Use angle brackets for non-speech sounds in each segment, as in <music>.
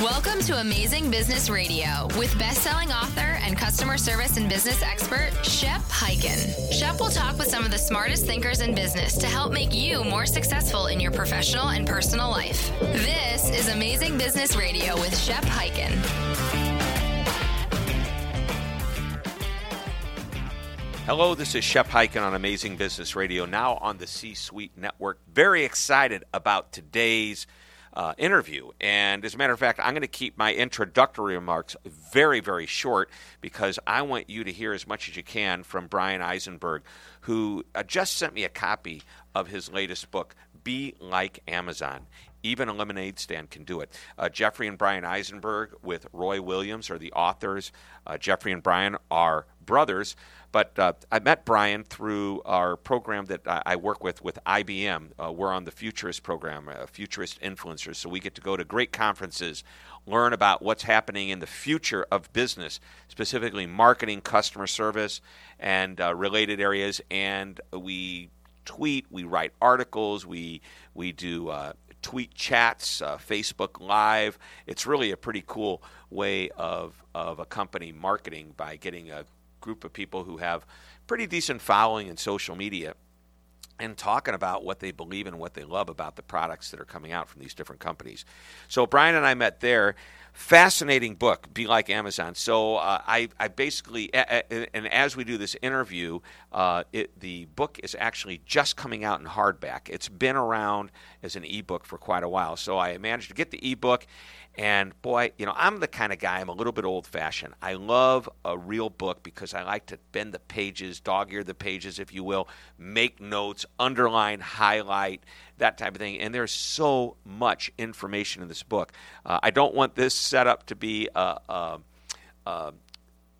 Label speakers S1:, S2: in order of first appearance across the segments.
S1: Welcome to Amazing Business Radio with best-selling author and customer service and business expert Shep Hyken. Shep will talk with some of the smartest thinkers in business to help make you more successful in your professional and personal life. This is Amazing Business Radio with Shep Hyken.
S2: Hello, this is Shep Hyken on Amazing Business Radio, now on the C Suite Network. Very excited about today's uh, interview. And as a matter of fact, I'm going to keep my introductory remarks very, very short because I want you to hear as much as you can from Bryan Eisenberg, who uh, just sent me a copy of his latest book, Be Like Amazon. Even a lemonade stand can do it. Uh, Jeffrey and Bryan Eisenberg with Roy Williams are the authors. Uh, Jeffrey and Bryan are brothers. But uh, I met Bryan through our program that I, work with with IBM. Uh, we're on the Futurist program, uh, Futurist Influencers. So we get to go to great conferences, learn about what's happening in the future of business, specifically marketing, customer service, and uh, related areas. And we tweet, we write articles, we we do uh, tweet chats, uh, Facebook Live. It's really a pretty cool way of of a company marketing by getting a group of people who have pretty decent following in social media and talking about what they believe and what they love about the products that are coming out from these different companies. So Bryan and I met there. Fascinating book, Be Like Amazon. So uh, I, I basically, and as we do this interview, uh, it, the book is actually just coming out in hardback. It's been around as an ebook for quite a while. So I managed to get the ebook and boy, you know, I'm the kind of guy, I'm a little bit old fashioned. I love a real book because I like to bend the pages, dog ear the pages, if you will, make notes, underline, highlight, that type of thing. And there's so much information in this book. Uh, I don't want this set up to be a, a, a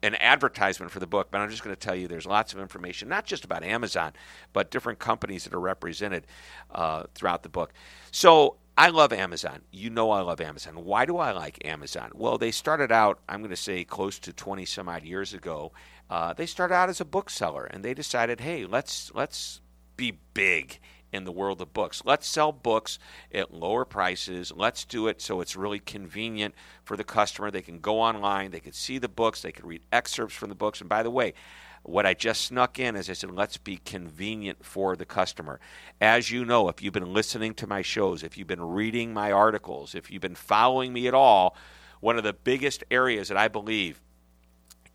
S2: an advertisement for the book, but I'm just going to tell you there's lots of information, not just about Amazon, but different companies that are represented uh, throughout the book. So I love Amazon. You know I love Amazon. Why do I like Amazon? Well, they started out, I'm going to say, close to 20 some odd years ago. Uh, they started out as a bookseller, and they decided, hey, let's let's be big in the world of books. Let's sell books at lower prices. Let's do it so it's really convenient for the customer. They can go online, they can see the books, they can read excerpts from the books. And by the way, what I just snuck in is I said, let's be convenient for the customer. As you know, if you've been listening to my shows, if you've been reading my articles, if you've been following me at all, one of the biggest areas that I believe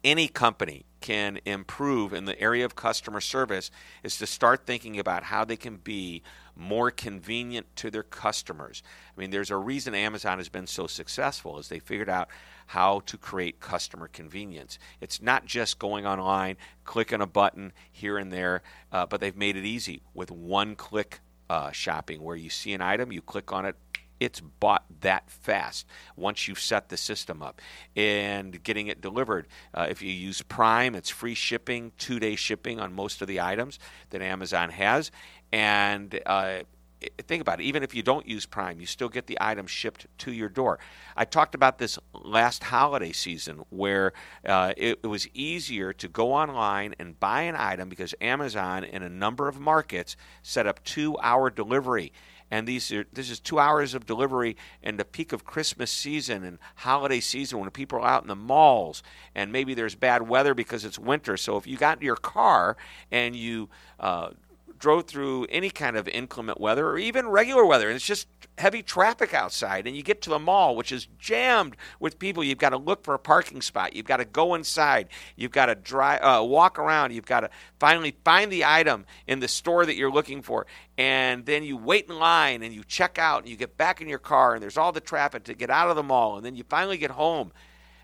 S2: any company can improve in the area of customer service is to start thinking about how they can be more convenient to their customers. I mean, there's a reason Amazon has been so successful is they figured out how to create customer convenience. It's not just going online, clicking a button here and there, uh, but they've made it easy with one click uh, shopping where you see an item, you click on it, it's bought that fast once you've set the system up and getting it delivered. Uh, if you use Prime, it's free shipping, two day shipping on most of the items that Amazon has. And uh, think about it. Even if you don't use Prime, you still get the item shipped to your door. I talked about this last holiday season where uh, it, it, was easier to go online and buy an item because Amazon, in a number of markets, set up two hour delivery. And these are, this is two hours of delivery in the peak of Christmas season and holiday season when people are out in the malls and maybe there's bad weather because it's winter. So if you got in your car and you uh, drove through any kind of inclement weather or even regular weather and it's just heavy traffic outside and you get to the mall which is jammed with people. You've got to look for a parking spot. You've got to go inside. You've got to drive uh, walk around. You've got to finally find the item in the store that you're looking for and then you wait in line and you check out and you get back in your car and there's all the traffic to get out of the mall and then you finally get home.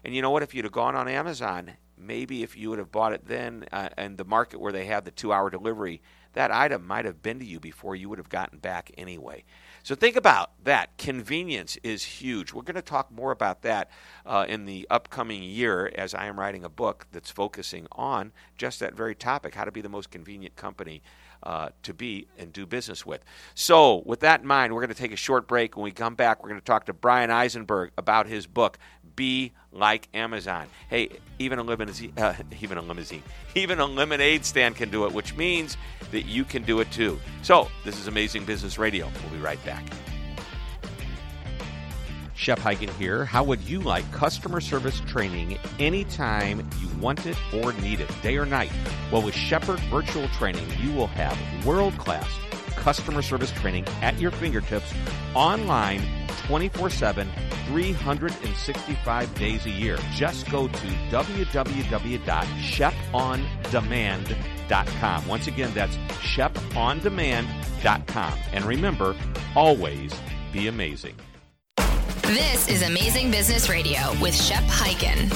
S2: And you know what? If you'd have gone on Amazon maybe if you would have bought it then uh, in the market where they have the 2 hour delivery that item might have been to you before you would have gotten back anyway. So think about that. Convenience is huge. We're going to talk more about that uh, in the upcoming year as I am writing a book that's focusing on just that very topic how to be the most convenient company uh, to be and do business with. So, with that in mind, we're going to take a short break. When we come back, we're going to talk to Bryan Eisenberg about his book, Be Like Amazon. Hey, even a limousine, <laughs> uh, even a limousine, even a lemonade stand can do it, which means that you can do it too. So, this is Amazing Business Radio. We'll be right back. Shep Hyken here. How would you like customer service training anytime you want it or need it, day or night? Well, with Shepherd Virtual Training, you will have world class customer service training at your fingertips online 24 7, 365 days a year. Just go to www.shepondemand.com. Once again, that's shepondemand.com. And remember, always be amazing.
S1: This is Amazing Business Radio with Shep Hyken.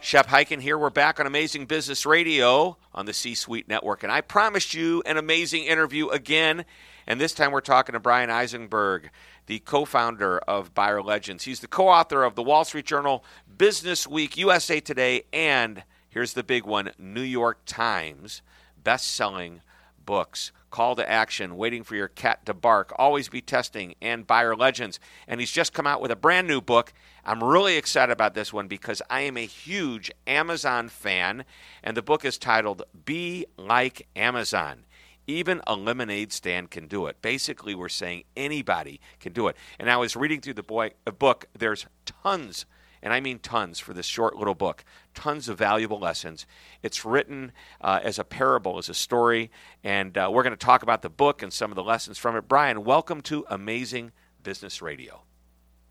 S2: Shep Hyken here. We're back on Amazing Business Radio on the C Suite Network. And I promised you an amazing interview again. And this time we're talking to Bryan Eisenberg, the co founder of Buyer Legends. He's the co author of the Wall Street Journal, Business Week, USA Today, and here's the big one New York Times best selling books Call to Action, Waiting for Your Cat to Bark, Always Be Testing, and Buyer Legends. And he's just come out with a brand new book. I'm really excited about this one because I am a huge Amazon fan, and the book is titled Be Like Amazon. Even a lemonade stand can do it. Basically, we're saying anybody can do it. And I was reading through the boy, uh, book, there's tons and I mean tons for this short little book, tons of valuable lessons. It's written uh, as a parable, as a story, and uh, we're going to talk about the book and some of the lessons from it. Bryan, welcome to Amazing Business Radio.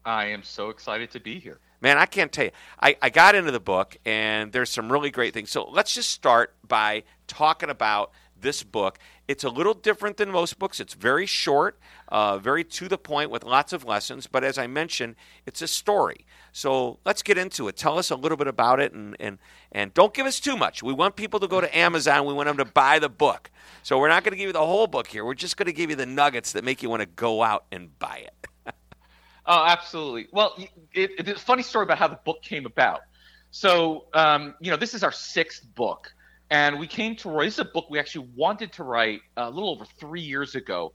S3: I am so excited to be here.
S2: Man, I can't tell you. I, I got into the book, and there's some really great things. So let's just start by talking about this book. It's a little different than most books. It's very short, uh, very to the point with lots of lessons. But as I mentioned, it's a story. So let's get into it. Tell us a little bit about it, and and and don't give us too much. We want people to go to Amazon. We want them to buy the book. So we're not going to give you the whole book here. We're just going to give you the nuggets that make you want to go out and buy it. <laughs>
S3: oh, absolutely. Well, it, it, it's a funny story about how the book came about. So, um, you know, this is our sixth book, and we came to Roy. This is a book we actually wanted to write a little over three years ago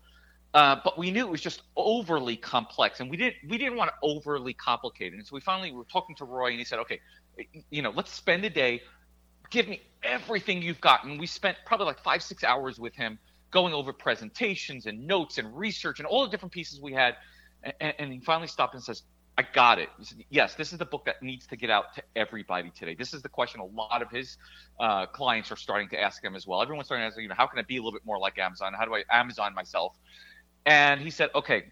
S3: uh, but we knew it was just overly complex, and we didn't we didn't want to overly complicate it. And so we finally were talking to Roy, and he said, "Okay, you know, let's spend a day. Give me everything you've got." And we spent probably like five six hours with him, going over presentations and notes and research and all the different pieces we had. And, and he finally stopped and says, I got it. Yes, this is the book that needs to get out to everybody today. This is the question a lot of his uh, clients are starting to ask him as well. Everyone's starting to ask, you know, how can I be a little bit more like Amazon? How do I Amazon myself? And he said, okay,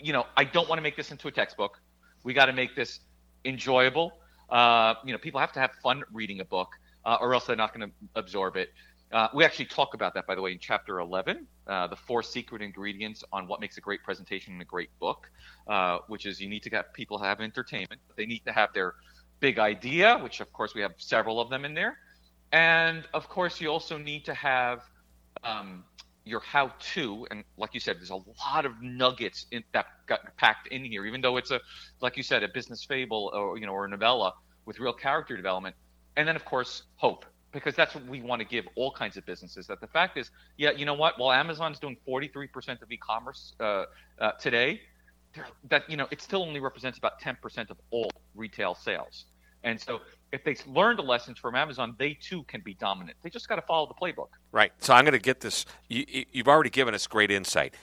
S3: you know, I don't want to make this into a textbook. We got to make this enjoyable. Uh, you know, people have to have fun reading a book, uh, or else they're not going to absorb it. Uh, we actually talk about that, by the way, in chapter 11, uh, the four secret ingredients on what makes a great presentation and a great book, uh, which is you need to get people have entertainment. They need to have their big idea, which of course we have several of them in there. And of course, you also need to have um, your how to and like you said there's a lot of nuggets in, that got packed in here even though it's a like you said a business fable or you know or a novella with real character development and then of course hope because that's what we want to give all kinds of businesses that the fact is yeah you know what while amazon's doing 43% of e-commerce uh, uh, today that you know it still only represents about 10% of all retail sales and so if they learn the lessons from Amazon, they too can be dominant. They just got to follow the playbook.
S2: Right. So I'm going to get this. You, have already given us great insight.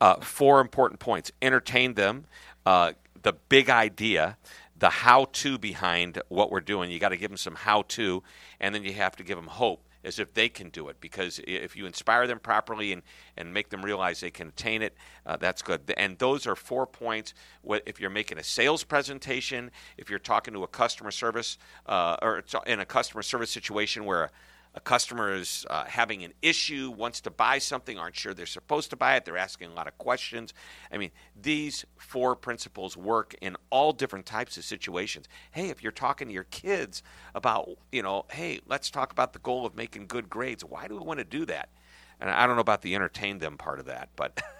S2: Uh, four important points: entertain them, uh, the big idea, the how-to behind what we're doing. You got to give them some how-to, and then you have to give them hope as if they can do it. Because if you inspire them properly and, and make them realize they can attain it, uh, that's good. And those are four points. If you're making a sales presentation, if you're talking to a customer service uh, or in a customer service situation where a customer is uh, having an issue, wants to buy something, aren't sure they're supposed to buy it, they're asking a lot of questions. I mean, these four principles work in all different types of situations. Hey, if you're talking to your kids about, you know, hey, let's talk about the goal of making good grades, why do we want to do that? And I don't know about the entertain them part of that, but. <laughs>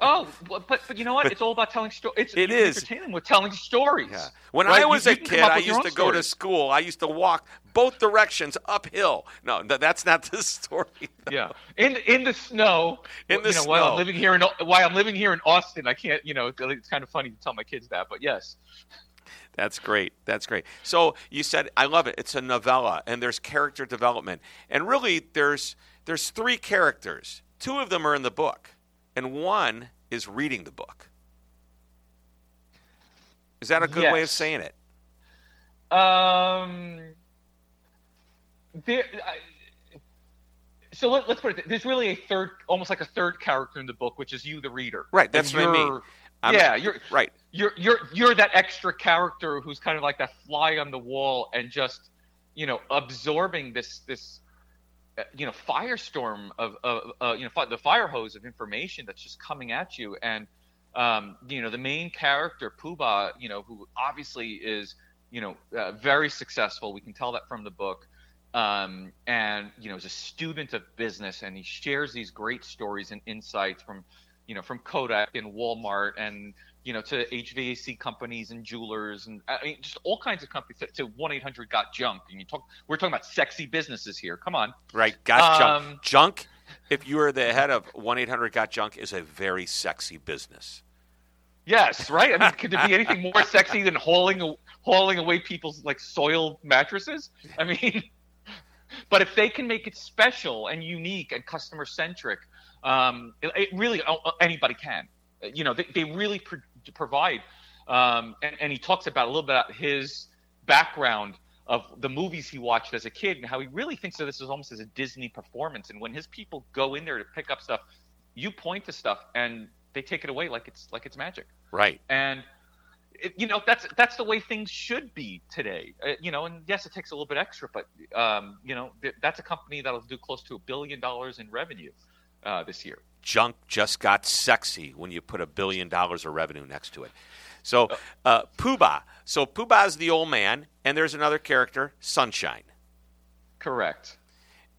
S3: oh, but but you know what? It's all about telling stories. It's
S2: it is
S3: entertaining with telling stories. Yeah.
S2: When right? I was you, a you kid, I used to go to school. I used to walk both directions uphill. No, that's not the <laughs> story.
S3: yeah, in in the snow.
S2: In the
S3: you know,
S2: snow.
S3: While I'm living here in while I'm living here in Austin, I can't. You know, it's kind of funny to tell my kids that, but yes.
S2: That's great. That's great. So you said I love it. It's a novella, and there's character development, and really there's there's three characters. Two of them are in the book and one is reading the book. Is that a good way of saying it?
S3: Um, there. I, so let, let's put it. There's really a third, almost like a third character in the book, which is you, the reader.
S2: Right, that's
S3: And
S2: what I mean. I'm-
S3: yeah, you're
S2: Right.
S3: you're you're you're that extra character who's kind of like that fly on the wall and just you know absorbing this this you know firestorm of of uh, you know the fire hose of information that's just coming at you. And um, you know the main character Poobah you know who obviously is you know uh, very successful. We can tell that from the book. Um, and you know is a student of business and he shares these great stories and insights from you know from Kodak and Walmart and you know to HVAC companies and jewelers and I mean just all kinds of companies to- one eight hundred got junk and you talk we're talking about sexy businesses here come on
S2: Right. Got
S3: Um,
S2: junk. Junk. If you are the head of one eight hundred got junk, is a very sexy business.
S3: yes right I mean could there be anything more sexy than hauling hauling away people's like soiled mattresses I mean <laughs> but if they can make it special and unique and customer centric um, it, it really uh, anybody can you know they, they really pro- provide um, and, and he talks about a little bit about his background of the movies he watched as a kid and how he really thinks of this as almost as a disney performance. And when his people go in there to pick up stuff you point to stuff and they take it away like it's like it's magic.
S2: Right.
S3: and it, you know that's that's the way things should be today. Uh, you know and yes it takes a little bit extra but um, you know th- that's a company that'll do close to a billion dollars in revenue uh, this year
S2: Junk just got sexy when you put a billion dollars of revenue next to it. So, uh, Poobah. So Poobah is the old man, and there's another character, Sunshine.
S3: correct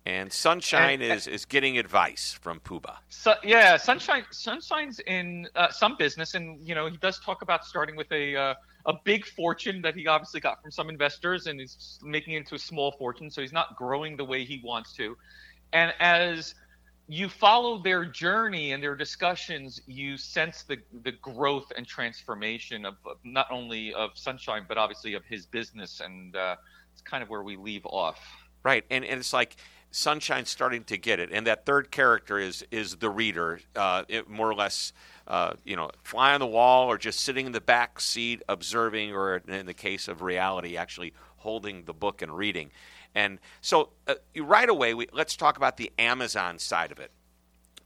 S2: And Sunshine
S3: And-
S2: is, is getting advice from Poobah.
S3: So yeah, Sunshine Sunshine's in uh, some business, and you know he does talk about starting with a uh, a big fortune that he obviously got from some investors, and he's making it into a small fortune. So he's not growing the way he wants to. And as you follow their journey and their discussions, you sense the the growth and transformation of, not only of Sunshine, but obviously of his business, and uh, it's kind of where we leave off.
S2: Right, and, and it's like Sunshine's starting to get it, and that third character is is the reader, uh, it, more or less, uh, you know, fly on the wall or just sitting in the back seat observing, or in the case of reality, actually holding the book and reading. And so, uh, right away, we, let's talk about the Amazon side of it.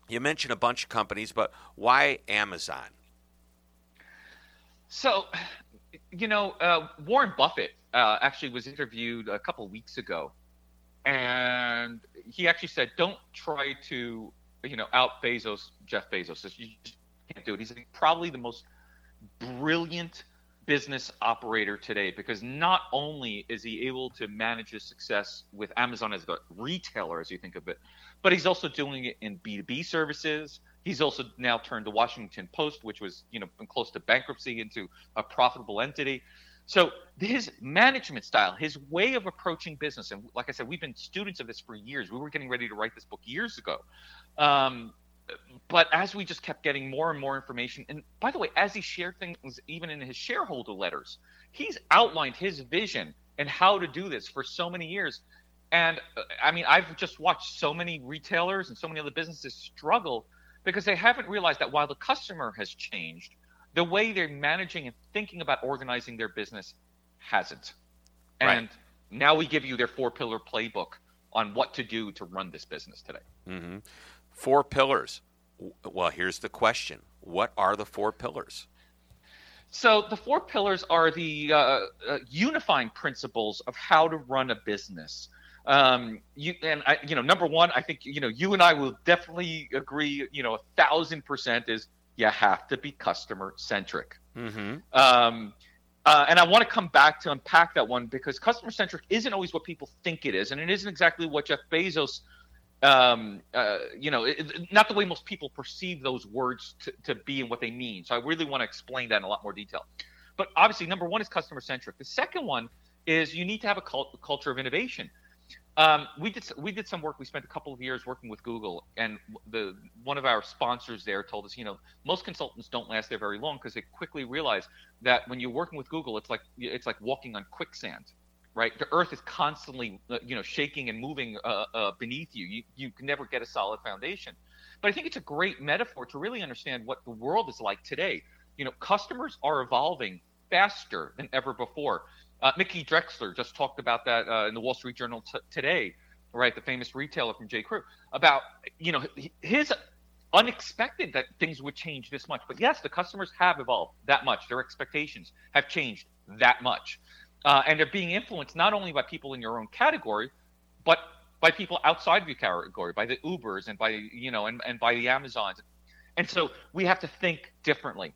S2: You mentioned a bunch of companies, but why Amazon?
S3: So, you know, uh, Warren Buffett uh, actually was interviewed a couple weeks ago, and he actually said, "Don't try to, you know, out Bezos, Jeff Bezos. You can't do it." He's probably the most brilliant business operator today because not only is he able to manage his success with Amazon as a retailer, as you think of it, but he's also doing it in B2B services. He's also now turned the Washington Post, which was, you know, close to bankruptcy, into a profitable entity. So his management style, his way of approaching business, and like I said, we've been students of this for years. We were getting ready to write this book years ago. Um, but as we just kept getting more and more information, and by the way, as he shared things even in his shareholder letters, he's outlined his vision and how to do this for so many years. And uh, I mean, I've just watched so many retailers and so many other businesses struggle because they haven't realized that while the customer has changed, the way they're managing and thinking about organizing their business hasn't.
S2: Right.
S3: And now we give you their four pillar playbook on what to do to run this business today.
S2: hmm Four pillars. Well, here's the question: What are the four pillars?
S3: So the four pillars are the uh, uh, unifying principles of how to run a business. Um, you and I, you know, number one, I think you know, you and I will definitely agree. You know, a thousand percent is you have to be customer centric.
S2: Mm-hmm.
S3: Um, uh, and I want to come back to unpack that one because customer centric isn't always what people think it is, and it isn't exactly what Jeff Bezos, um, uh, you know, it, not the way most people perceive those words to, to be and what they mean. So I really want to explain that in a lot more detail. But obviously, number one is customer centric. The second one is you need to have a cult- culture of innovation. Um, we did we did some work. We spent a couple of years working with Google, and the one of our sponsors there told us, you know, most consultants don't last there very long because they quickly realize that when you're working with Google, it's like it's like walking on quicksand, right? The earth is constantly, uh, you know, shaking and moving uh, uh, beneath you. You you can never get a solid foundation. But I think it's a great metaphor to really understand what the world is like today. You know, customers are evolving faster than ever before. Uh, Mickey Drexler just talked about that uh, in the Wall Street Journal t- today, right? The famous retailer from J. Crew about you know his unexpected that things would change this much. But yes, the customers have evolved that much. Their expectations have changed that much, uh, and they're being influenced not only by people in your own category, but by people outside of your category, by the Ubers and by you know and, and by the Amazons, and so we have to think differently.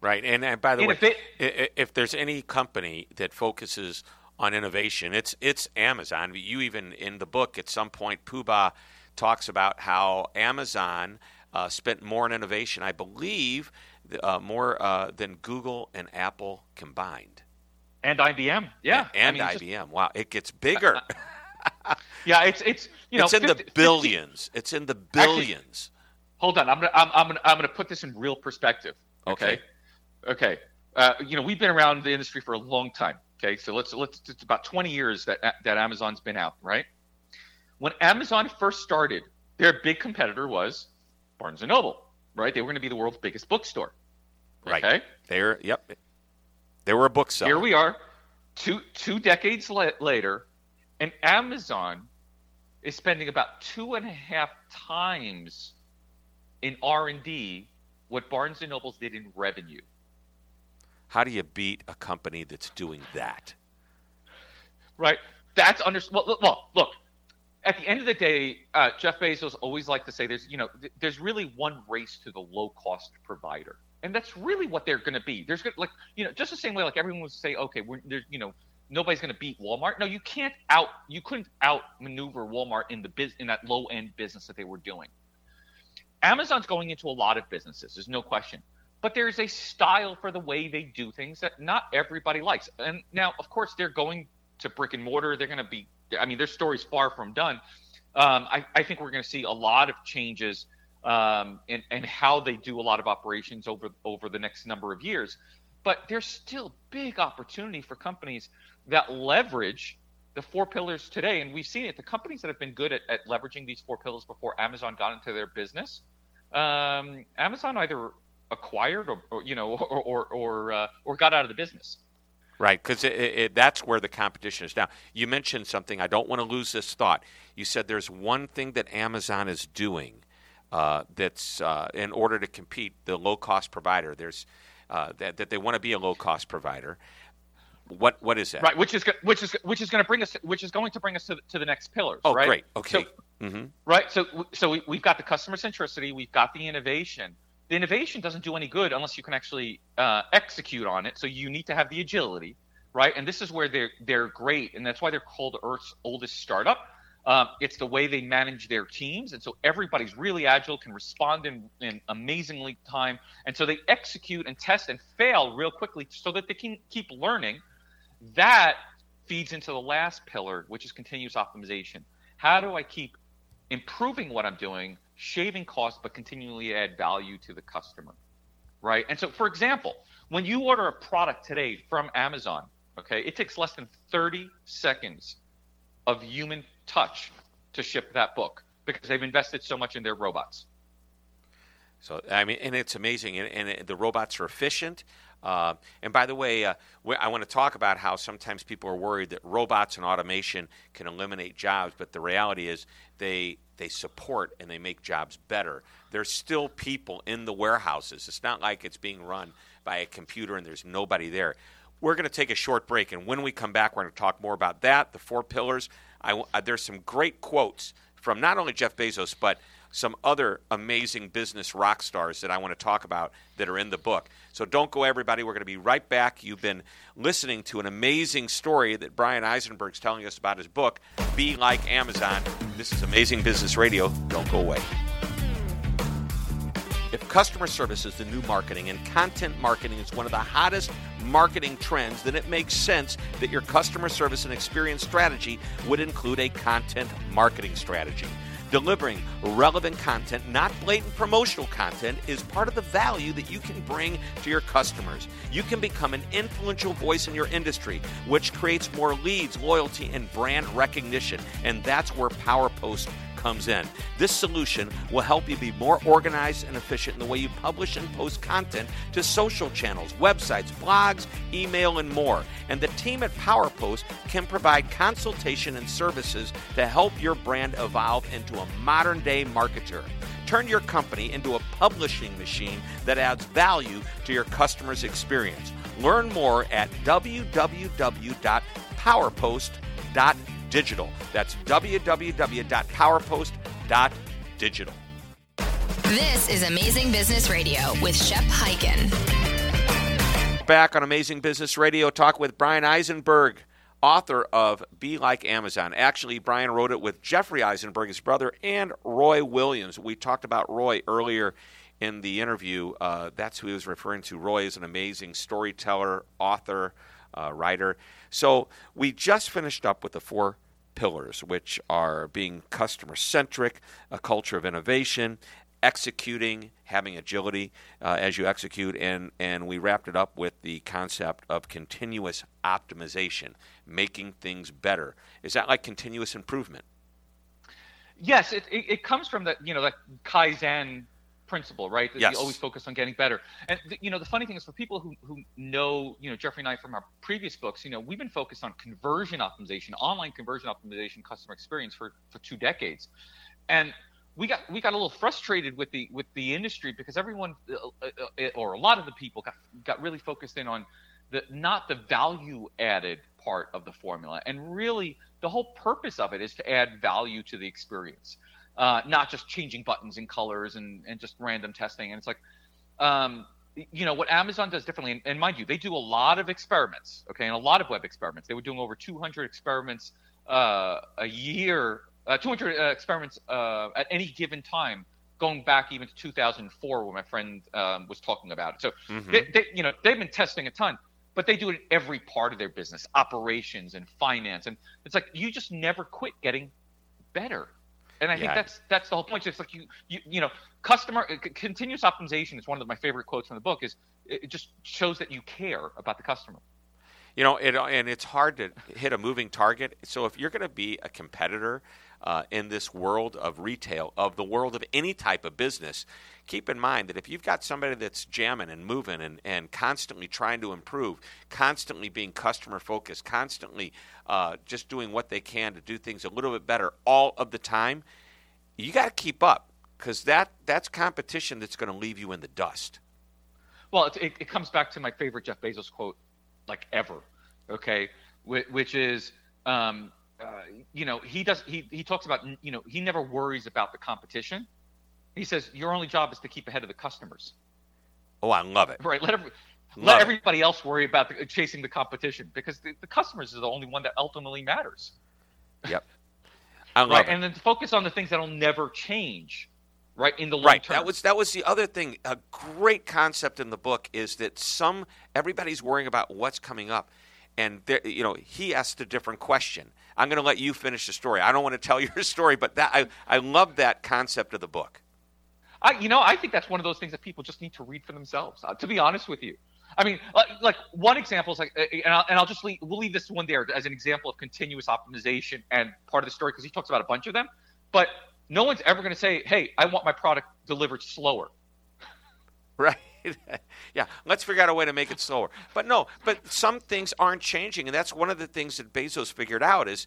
S2: Right, and, and by the way,
S3: if
S2: there's any company that focuses on innovation, it's it's Amazon. You even in the book at some point, Poobah talks about how Amazon uh, spent more on innovation, I believe, uh, more uh, than Google and Apple combined.
S3: And IBM, yeah,
S2: and,
S3: I mean, just-
S2: IBM. wow, it gets bigger. <laughs>
S3: yeah, it's it's you know
S2: it's in
S3: 50
S2: the
S3: 50
S2: billions. It's in the billions.
S3: hold on, I'm gonna I'm, I'm gonna I'm gonna put this in real perspective.
S2: Okay.
S3: Okay, okay. Uh, you know, we've been around the industry for a long time. Okay, so let's let's it's about 20 years that that Amazon's been out, right? When Amazon first started, their big competitor was Barnes and Noble, right? They were going to be the world's biggest bookstore.
S2: Right.
S3: Okay.
S2: They're yep. They were a bookseller.
S3: Here we are, two two decades la- later, and Amazon is spending about two and a half times in R and D what Barnes and Nobles did in revenue.
S2: How do you beat a company that's doing that?
S3: Right. That's under. Well, look, well, look. At the end of the day, uh, Jeff Bezos always liked to say, "There's, you know, th- there's really one race to the low-cost provider," and that's really what they're going to be. There's gonna, like, you know, just the same way, like everyone would say, "Okay, we're there's, you know, nobody's going to beat Walmart." No, you can't out. You couldn't outmaneuver Walmart in the biz in that low-end business that they were doing. Amazon's going into a lot of businesses. There's no question but there's a style for the way they do things that not everybody likes. And now, of course, they're going to brick and mortar. They're going to be, I mean, their story's far from done. Um, I, I, think we're going to see a lot of changes um, in, in how they do a lot of operations over over the next number of years. But there's still big opportunity for companies that leverage the four pillars today. And we've seen it. The companies that have been good at, at leveraging these four pillars before Amazon got into their business, um, Amazon either acquired or, or you know <laughs> or or or, uh, or got out of the business.
S2: Right, because that's where the competition is now. You mentioned something. I don't want to lose this thought. You said there's one thing that Amazon is doing uh, that's uh, in order to compete, the low cost provider. There's uh, that, that they want to be a low cost provider. What what is that?
S3: Right, which is which is which is going to bring us which is going to bring us to the, to the next pillars.
S2: Oh,
S3: right?
S2: great. Okay.
S3: So,
S2: hmm
S3: right. So so we, we've got the customer centricity, we've got the innovation. The innovation doesn't do any good unless you can actually uh, execute on it. So you need to have the agility, right? And this is where they're they're great, and that's why they're called Earth's oldest startup. Um, it's the way they manage their teams, and so everybody's really agile, can respond in, in amazingly time, and so they execute and test and fail real quickly, so that they can keep learning. That feeds into the last pillar, which is continuous optimization. How do I keep improving what I'm doing, shaving costs, but continually add value to the customer, right? And so, for example, when you order a product today from Amazon, okay, it takes less than 30 seconds of human touch to ship that book because they've invested so much in their robots.
S2: So I mean, and it's amazing, and, and the robots are efficient. Uh, and by the way, uh, I want to talk about how sometimes people are worried that robots and automation can eliminate jobs, but the reality is they they support and they make jobs better. There's still people in the warehouses. It's not like it's being run by a computer and there's nobody there. We're going to take a short break, and when we come back, we're going to talk more about that, the four pillars. I, uh, there's some great quotes from not only Jeff Bezos, but some other amazing business rock stars that I want to talk about that are in the book. So don't go, everybody. We're going to be right back. You've been listening to an amazing story that Bryan Eisenberg's telling us about his book, Be Like Amazon. This is Amazing Business Radio. Don't go away. If customer service is the new marketing and content marketing is one of the hottest marketing trends, then it makes sense that your customer service and experience strategy would include a content marketing strategy. Delivering relevant content, not blatant promotional content, is part of the value that you can bring to your customers. You can become an influential voice in your industry, which creates more leads, loyalty, and brand recognition. And that's where PowerPost comes in. This solution will help you be more organized and efficient in the way you publish and post content to social channels, websites, blogs, email, and more. And the team at PowerPost can provide consultation and services to help your brand evolve into a modern day marketer. Turn your company into a publishing machine that adds value to your customers' experience. Learn more at www.powerpost.digital. That's www.powerpost.digital.
S1: This is Amazing Business Radio with Shep Hyken.
S2: Back on Amazing Business Radio, talk with Bryan Eisenberg, author of Be Like Amazon. Actually, Bryan wrote it with Jeffrey Eisenberg, his brother, and Roy Williams. We talked about Roy earlier in the interview. Uh, that's who he was referring to. Roy is an amazing storyteller, author, uh, writer. So we just finished up with the four pillars, which are being customer centric, a culture of innovation, executing, having agility uh, as you execute, and, and we wrapped it up with the concept of continuous optimization, making things better. Is that like continuous improvement?
S3: Yes, it, it, it comes from the you know the Kaizen principle, right? That
S2: yes.
S3: You always focus on getting better. And the, you know the funny thing is for people who, who know you know Jeffrey and I from our previous books, you know we've been focused on conversion optimization, online conversion optimization, customer experience for for two decades, and we got we got a little frustrated with the with the industry because everyone uh, uh, or a lot of the people got got really focused in on the not the value added part of the formula and really the whole purpose of it is to add value to the experience uh, not just changing buttons and colors and and just random testing and it's like um, you know what amazon does differently and, and mind you they do a lot of experiments okay and a lot of web experiments they were doing over 200 experiments uh, a year uh, 200 uh, experiments uh, at any given time, going back even to 2004 when my friend um, was talking about it. So mm-hmm. they, they, you know, they've been testing a ton, but they do it in every part of their business, operations and finance, and it's like you just never quit getting better. And I yeah. think that's that's the whole point. It's like you you you know, customer uh, continuous optimization is one of my favorite quotes from the book. Is it just shows that you care about the customer.
S2: You know, it, and it's hard to hit a moving target. So if you're going to be a competitor uh, in this world of retail, of the world of any type of business, keep in mind that if you've got somebody that's jamming and moving and, and constantly trying to improve, constantly being customer focused, constantly uh, just doing what they can to do things a little bit better all of the time, you got to keep up because that, that's competition that's going to leave you in the dust.
S3: Well, it, it, it comes back to my favorite Jeff Bezos quote, like ever, okay, which is um, uh, you know, he does. He he talks about you know he never worries about the competition. He says your only job is to keep ahead of the customers.
S2: Oh, I love it.
S3: Right. Let every, let everybody else worry about the, chasing the competition because the, the customers is the only one that ultimately matters.
S2: Yep. I love
S3: right?
S2: it.
S3: And then focus on the things that'll never change. Right in the long
S2: right.
S3: term.
S2: That was that was the other thing. A great concept in the book is that some everybody's worrying about what's coming up, and there, you know he asked a different question I'm going to let you finish the story. I don't want to tell <laughs> your story, but that I, I love that concept of the book.
S3: I, you know, I think that's one of those things that people just need to read for themselves. Uh, to be honest with you, I mean, like, like one example is like, uh, and I'll, and I'll just leave, we'll leave this one there as an example of continuous optimization and part of the story because he talks about a bunch of them. But no one's ever going to say, "Hey, I want my product delivered slower."
S2: Right. <laughs> yeah, let's figure out a way to make it slower. But no, but some things aren't changing, and that's one of the things that Bezos figured out is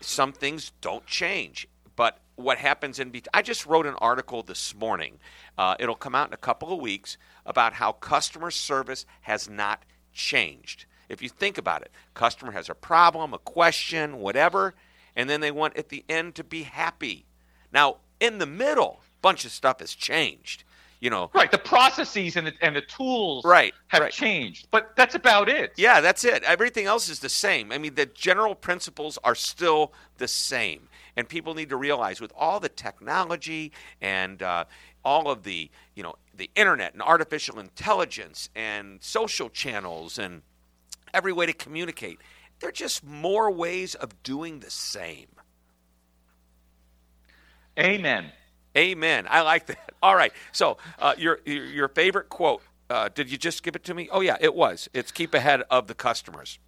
S2: some things don't change. But what happens in between? I just wrote an article this morning. Uh, it'll come out in a couple of weeks about how customer service has not changed. If you think about it, customer has a problem, a question, whatever, and then they want at the end to be happy. Now, in the middle, bunch of stuff has changed you know.
S3: Right the processes and the, and the tools
S2: right
S3: have
S2: right.
S3: changed but that's about it.
S2: Yeah that's it. Everything else is the same. I mean the general principles are still the same and people need to realize with all the technology and uh, all of the you know the internet and artificial intelligence and social channels and every way to communicate they're just more ways of doing the same.
S3: Amen
S2: Amen. I like that. <laughs> All right. So uh, your, your, your favorite quote. Uh, did you just give it to me? Oh yeah, it was. It's keep ahead of the customers.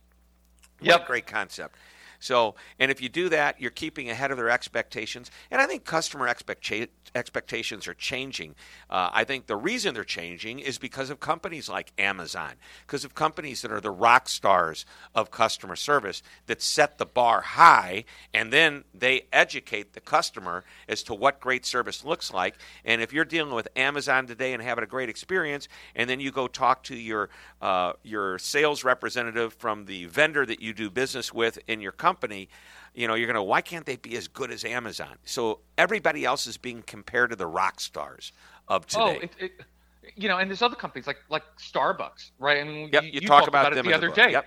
S2: What
S3: yep.
S2: great concept. So, and if you do that, you're keeping ahead of their expectations. And I think customer expecta- expectations are changing. Uh, I think the reason they're changing is because of companies like Amazon, because of companies that are the rock stars of customer service that set the bar high and then they educate the customer as to what great service looks like. And if you're dealing with Amazon today and having a great experience, and then you go talk to your uh, your sales representative from the vendor that you do business with in your company, you know, you're going to, why can't they be as good as Amazon? So everybody else is being compared to the rock stars of
S3: Oh,
S2: today.
S3: it, it, you know, and there's other companies like like Starbucks, right? I mean,
S2: yep,
S3: you,
S2: you, talk
S3: talked
S2: about,
S3: it
S2: them
S3: the other
S2: book.
S3: day,
S2: Yep.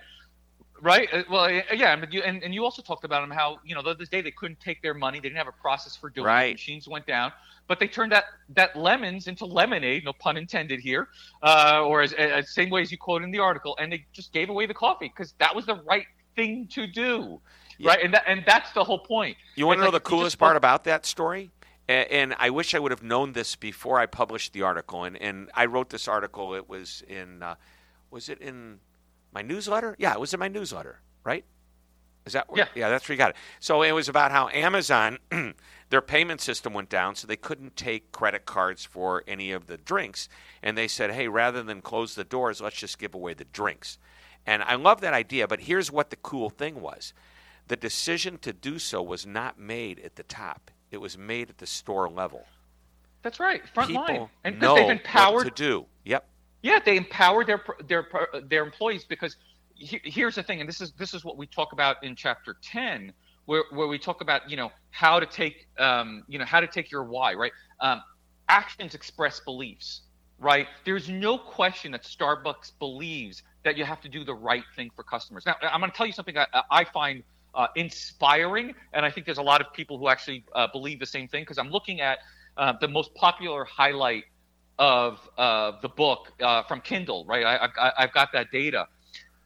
S3: right? Uh, Well, yeah, but you, and, and you also talked about them how you know the other day they couldn't take their money, they didn't have a process for doing
S2: Right.
S3: it. Machines went down, but they turned that that lemons into lemonade, no pun intended here, uh, or as, as same way as you quote in the article, and they just gave away the coffee because that was the right thing to do,
S2: Yeah.
S3: right? And that and that's the whole point.
S2: You want to know
S3: like,
S2: the coolest part about that story? And I wish I would have known this before I published the article. And, and I wrote this article. It was in, uh, was it in my newsletter? Yeah, it was in my newsletter, right? Is that where,
S3: Yeah.
S2: yeah, that's where you got it. So it was about how Amazon, <clears throat> their payment system went down, so they couldn't take credit cards for any of the drinks. And they said, hey, rather than close the doors, let's just give away the drinks. And I love that idea, but here's what the cool thing was the decision to do so was not made at the top, it was made at the store level.
S3: That's right, front
S2: People
S3: line, and 'cause
S2: know
S3: they've empowered
S2: to do. Yep.
S3: Yeah, they empower their their their employees because he- here's the thing, and this is this is what we talk about in chapter ten, where where we talk about you know how to take um, you know how to take your why right. Um, actions express beliefs, right? There's no question that Starbucks believes that you have to do the right thing for customers. Now, I'm going to tell you something I, I find uh, inspiring, and I think there's a lot of people who actually uh, believe the same thing because I'm looking at uh, the most popular highlight of uh, the book uh, from Kindle, right? I, I've got that data.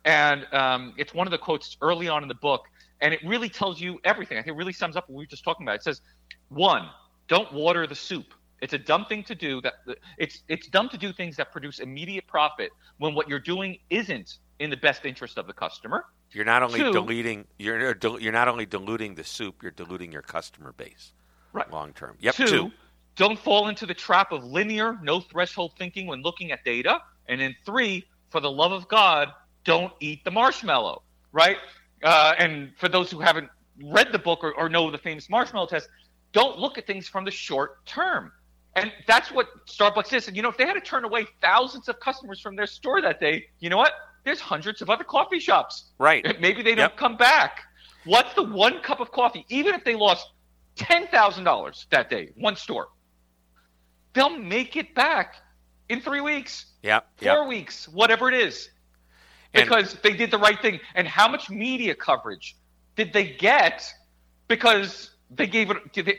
S3: And um, it's one of the quotes early on in the book, and it really tells you everything. I think it really sums up what we were just talking about. It says, one, don't water the soup. It's a dumb thing to do. That it's it's dumb to do things that produce immediate profit when what you're doing isn't in the best interest of the customer.
S2: You're not only
S3: Two-
S2: deleting you're you're not only diluting the soup, you're diluting your customer base.
S3: Right.
S2: Long term. Yep.
S3: two,
S2: two.
S3: don't fall into the trap of linear, no threshold thinking when looking at data. And then three, for the love of God, don't eat the marshmallow, right? Uh, and for those who haven't read the book or, or know the famous marshmallow test, don't look at things from the short term. And that's what Starbucks is. And you know, if they had to turn away thousands of customers from their store that day, you know what? There's hundreds of other coffee shops.
S2: Right.
S3: Maybe they don't
S2: Yep.
S3: come back. What's the one cup of coffee? Even if they lost ten thousand dollars that day, one store, they'll make it back in three weeks,
S2: Yep.
S3: four
S2: Yep.
S3: weeks, whatever it is,
S2: And-
S3: because they did the right thing. And how much media coverage did they get because they gave it?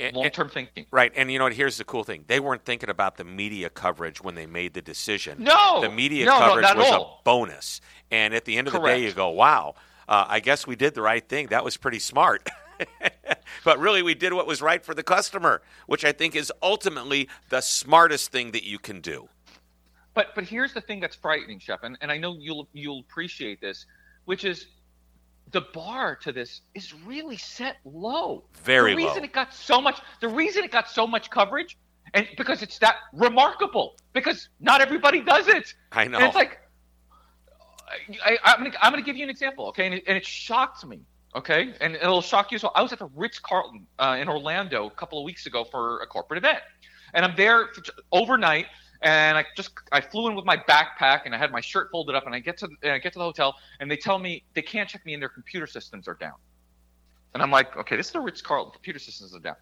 S2: And-
S3: long-term thinking.
S2: Right, and you know what? Here's the cool thing: they weren't thinking about the media coverage when they made the decision.
S3: No,
S2: the media
S3: no, no,
S2: coverage
S3: not
S2: was
S3: at
S2: a bonus. And at the end of the day, you go, "Wow, uh, I guess we did the right thing. That was pretty smart." <laughs> but really, we did what was right for the customer, which I think is ultimately the smartest thing that you can do.
S3: But but here's the thing that's frightening, Shep, and, and I know you'll you'll appreciate this, which is the bar to this is really set low.
S2: Very
S3: the reason
S2: low.
S3: it got so much the reason it got so much coverage and because it's that remarkable because not everybody does it.
S2: I know.
S3: And it's like I, I, I'm gonna I'm gonna give you an example, okay? And it, and it shocked me, okay? And it'll shock you. as well. I was at the Ritz Carlton uh, in Orlando a couple of weeks ago for a corporate event, and I'm there for, overnight. And I just I flew in with my backpack and I had my shirt folded up. And I get to and I get to the hotel and they tell me they can't check me in. Their computer systems are down. And I'm like, okay, this is the Ritz Carlton. Computer systems are down.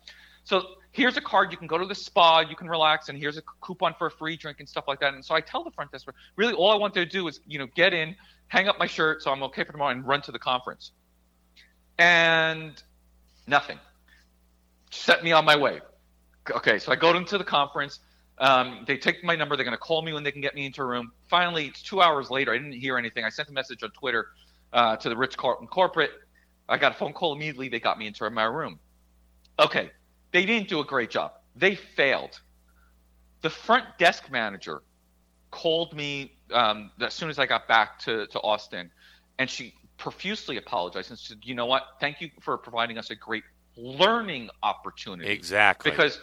S3: So here's a card. You can go to the spa. You can relax, and here's a coupon for a free drink and stuff like that. And so I tell the front desk, really, all I want to do is, you know, get in, hang up my shirt, so I'm okay for tomorrow, and run to the conference. And nothing. Set me on my way. Okay, so I go into the conference. Um, they take my number. They're going to call me when they can get me into a room. Finally, it's two hours later. I didn't hear anything. I sent a message on Twitter uh, to the Ritz Carlton corporate. I got a phone call immediately. They got me into my room. Okay, they didn't do a great job. They failed. The front desk manager called me um, as soon as I got back to, to Austin, and she profusely apologized and said, "You know what? Thank you for providing us a great learning opportunity."
S2: Exactly.
S3: Because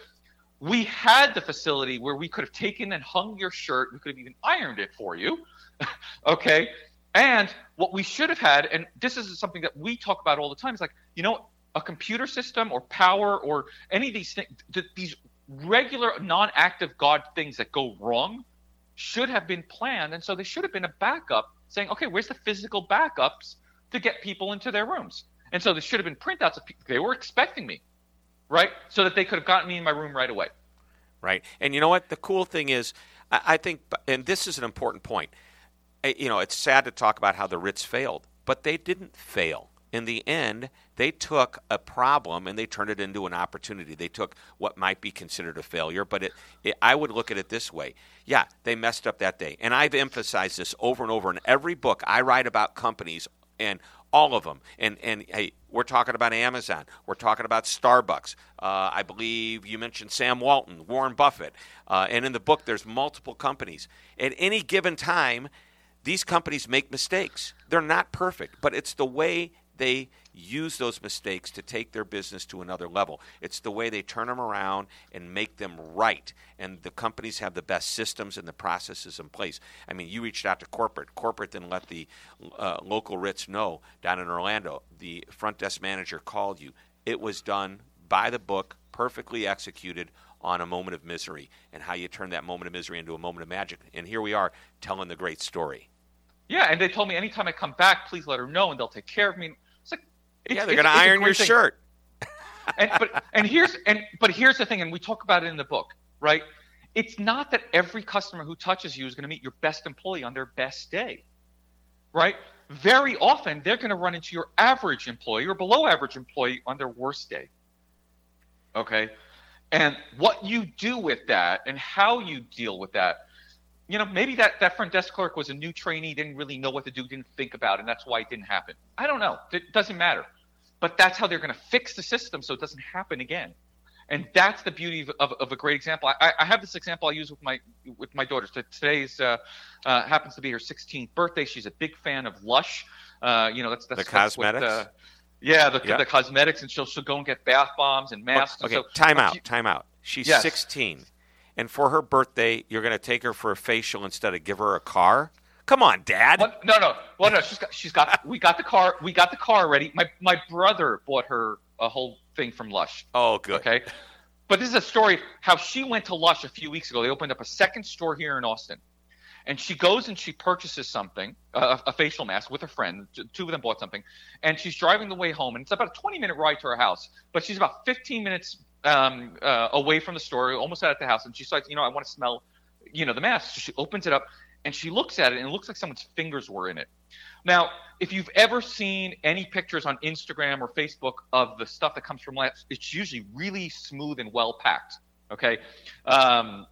S3: we had the facility where we could have taken and hung your shirt. We could have even ironed it for you. <laughs> okay. And what we should have had, and this is something that we talk about all the time, is like, you know, a computer system or power or any of these things, these regular non-active God things that go wrong should have been planned. And so there should have been a backup saying, okay, where's the physical backups to get people into their rooms? And so there should have been printouts of people. They were expecting me, right? So that they could have gotten me in my room right away.
S2: Right. And you know what? The cool thing is, I think, and this is an important point. You know, it's sad to talk about how the Ritz failed, but they didn't fail. In the end, they took a problem and they turned it into an opportunity. They took what might be considered a failure, but it, it, I would look at it this way. Yeah, they messed up that day. And I've emphasized this over and over in every book I write about companies and all of them. And and hey, we're talking about Amazon. We're talking about Starbucks. Uh, I believe you mentioned Sam Walton, Warren Buffett, uh, and in the book there's multiple companies. At any given time, these companies make mistakes. They're not perfect, but it's the way they use those mistakes to take their business to another level. It's the way they turn them around and make them right. And the companies have the best systems and the processes in place. I mean, you reached out to corporate. Corporate then let the uh, local Ritz know down in Orlando. The front desk manager called you. It was done by the book, perfectly executed on a moment of misery and how you turn that moment of misery into a moment of magic. And here we are telling the great story.
S3: Yeah, and they told me anytime I come back, please let her know, and they'll take care of me.
S2: Yeah, they're going to iron your thing. shirt. <laughs>
S3: and but and here's and but here's the thing, and we talk about it in the book, right? It's not that every customer who touches you is going to meet your best employee on their best day, right? Very often they're going to run into your average employee or below average employee on their worst day. Okay, and what you do with that and how you deal with that you know, maybe that, that front desk clerk was a new trainee, didn't really know what to do, didn't think about, it, and that's why it didn't happen. I don't know. It doesn't matter but that's how they're going to fix the system so it doesn't happen again and that's the beauty of, of, of a great example. I, I, have this example I use with my with my daughter. So today's uh, uh, happens to be her 16th birthday. She's a big fan of Lush. Uh, you know, that's that's
S2: the cosmetics.
S3: Uh, yeah, the, the cosmetics, and she'll she'll go and get bath bombs and masks.
S2: Okay,
S3: so,
S2: time out, she, time out. She's yes. 16, and for her birthday, you're going to take her for a facial instead of give her a car. Come on, Dad.
S3: What? No, no. Well, no. She's got. She's got. we got the car. We got the car ready. My my brother bought her a whole thing from Lush.
S2: Oh, good.
S3: Okay. But this is a story how she went to Lush a few weeks ago. They opened up a second store here in Austin, and she goes and she purchases something, a, a facial mask, with a friend. Two of them bought something, and she's driving the way home, and it's about a 20 minute ride to her house. But she's about 15 minutes um, uh, away from the store, almost out at the house, and she starts, you know, I want to smell, you know, the mask. So she opens it up, and she looks at it and it looks like someone's fingers were in it. Now, if you've ever seen any pictures on Instagram or Facebook of the stuff that comes from labs, it's usually really smooth and well packed. Okay, um,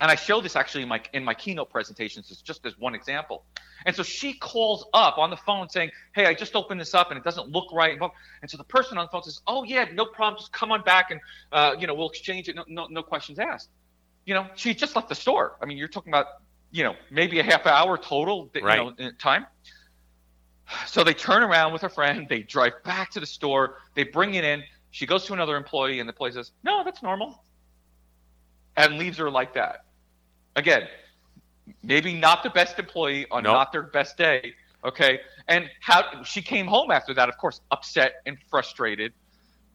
S3: and I show this actually in my in my keynote presentations. It's just as one example. And so she calls up on the phone saying, "Hey, I just opened this up and it doesn't look right." And so the person on the phone says, "Oh yeah, no problem. Just come on back and uh, you know we'll exchange it. No, no, no questions asked." You know, she just left the store. I mean, you're talking about you know, maybe a half hour total, right. you know, time. So they turn around with her friend. They drive back to the store. They bring it in. She goes to another employee, and the employee says, "No, that's normal," and leaves her like that. Again, maybe not the best employee on nope. not their best day. Okay, and how she came home after that, of course, upset and frustrated.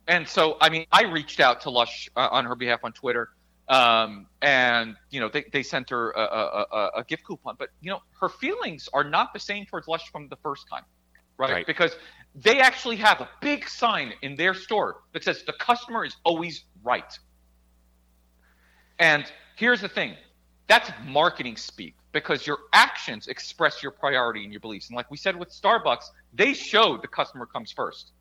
S3: And so, I mean, I reached out to Lush uh, on her behalf on Twitter um, and you know they, they sent her a, a, a, a, gift coupon. But you know her feelings are not the same towards lush from the first time right? right? because they actually have a big sign in their store that says the customer is always right. And here's the thing. That's marketing speak because your actions express your priority and your beliefs. And like we said with starbucks they showed the customer comes first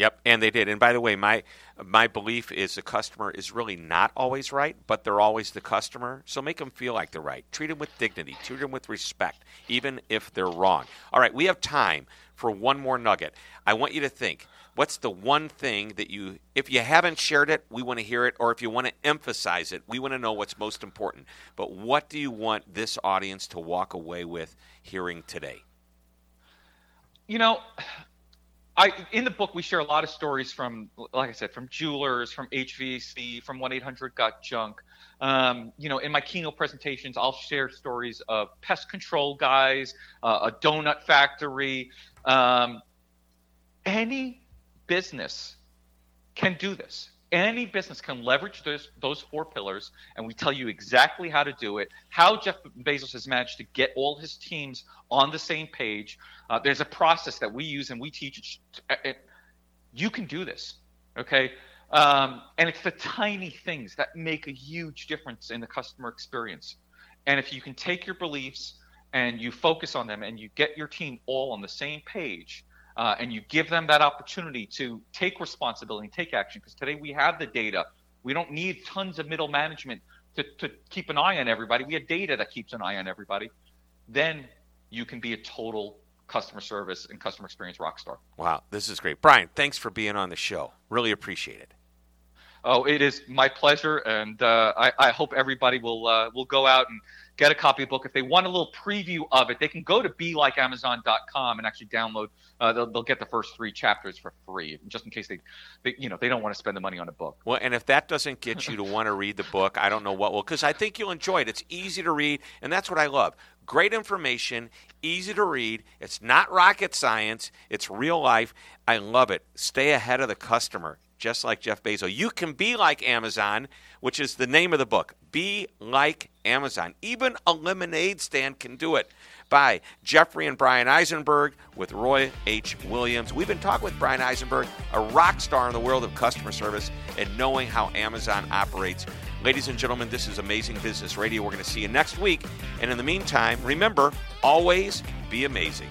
S2: Yep, and they did. And by the way, my my belief is the customer is really not always right, but they're always the customer. So make them feel like they're right. Treat them with dignity. Treat them with respect, even if they're wrong. All right, we have time for one more nugget. I want you to think. What's the one thing that you, if you haven't shared it, we want to hear it, or if you want to emphasize it, we want to know what's most important. But what do you want this audience to walk away with hearing today?
S3: you know, I in the book we share a lot of stories from, like I said, from jewelers, from HVAC, from one eight hundred got junk. Um, you know, in my keynote presentations, I'll share stories of pest control guys, uh, a donut factory. Um, any business can do this. Any business can leverage those, those four pillars, and we tell you exactly how to do it, how Jeff Bezos has managed to get all his teams on the same page. Uh, there's a process that we use and we teach. It, it, you can do this, okay? Um, and it's the tiny things that make a huge difference in the customer experience. And if you can take your beliefs and you focus on them and you get your team all on the same page, uh, and you give them that opportunity to take responsibility and take action. Because today we have the data. We don't need tons of middle management to, to keep an eye on everybody. We have data that keeps an eye on everybody. Then you can be a total customer service and customer experience rock star.
S2: Wow, this is great. Bryan, thanks for being on the show. Really appreciate it.
S3: Oh, it is my pleasure, and uh, I, I, hope everybody will uh, will go out and get a copy of the book. If they want a little preview of it, they can go to be like belikeamazon.com and actually download. Uh, they'll, they'll, get the first three chapters for free, just in case they, they, you know, they don't want to spend the money on a book.
S2: Well, and if that doesn't get you to want to read the book, I don't know what will, because I think you'll enjoy it. It's easy to read, and that's what I love. Great information, easy to read. It's not rocket science. It's real life. I love it. Stay ahead of the customer just like Jeff Bezos. You can be like Amazon, which is the name of the book. Be like Amazon. Even a lemonade stand can do it. By Jeffrey and Bryan Eisenberg with Roy H. Williams. We've been talking with Bryan Eisenberg, a rock star in the world of customer service and knowing how Amazon operates. Ladies and gentlemen, this is Amazing Business Radio. We're going to see you next week. And in the meantime, remember always be amazing.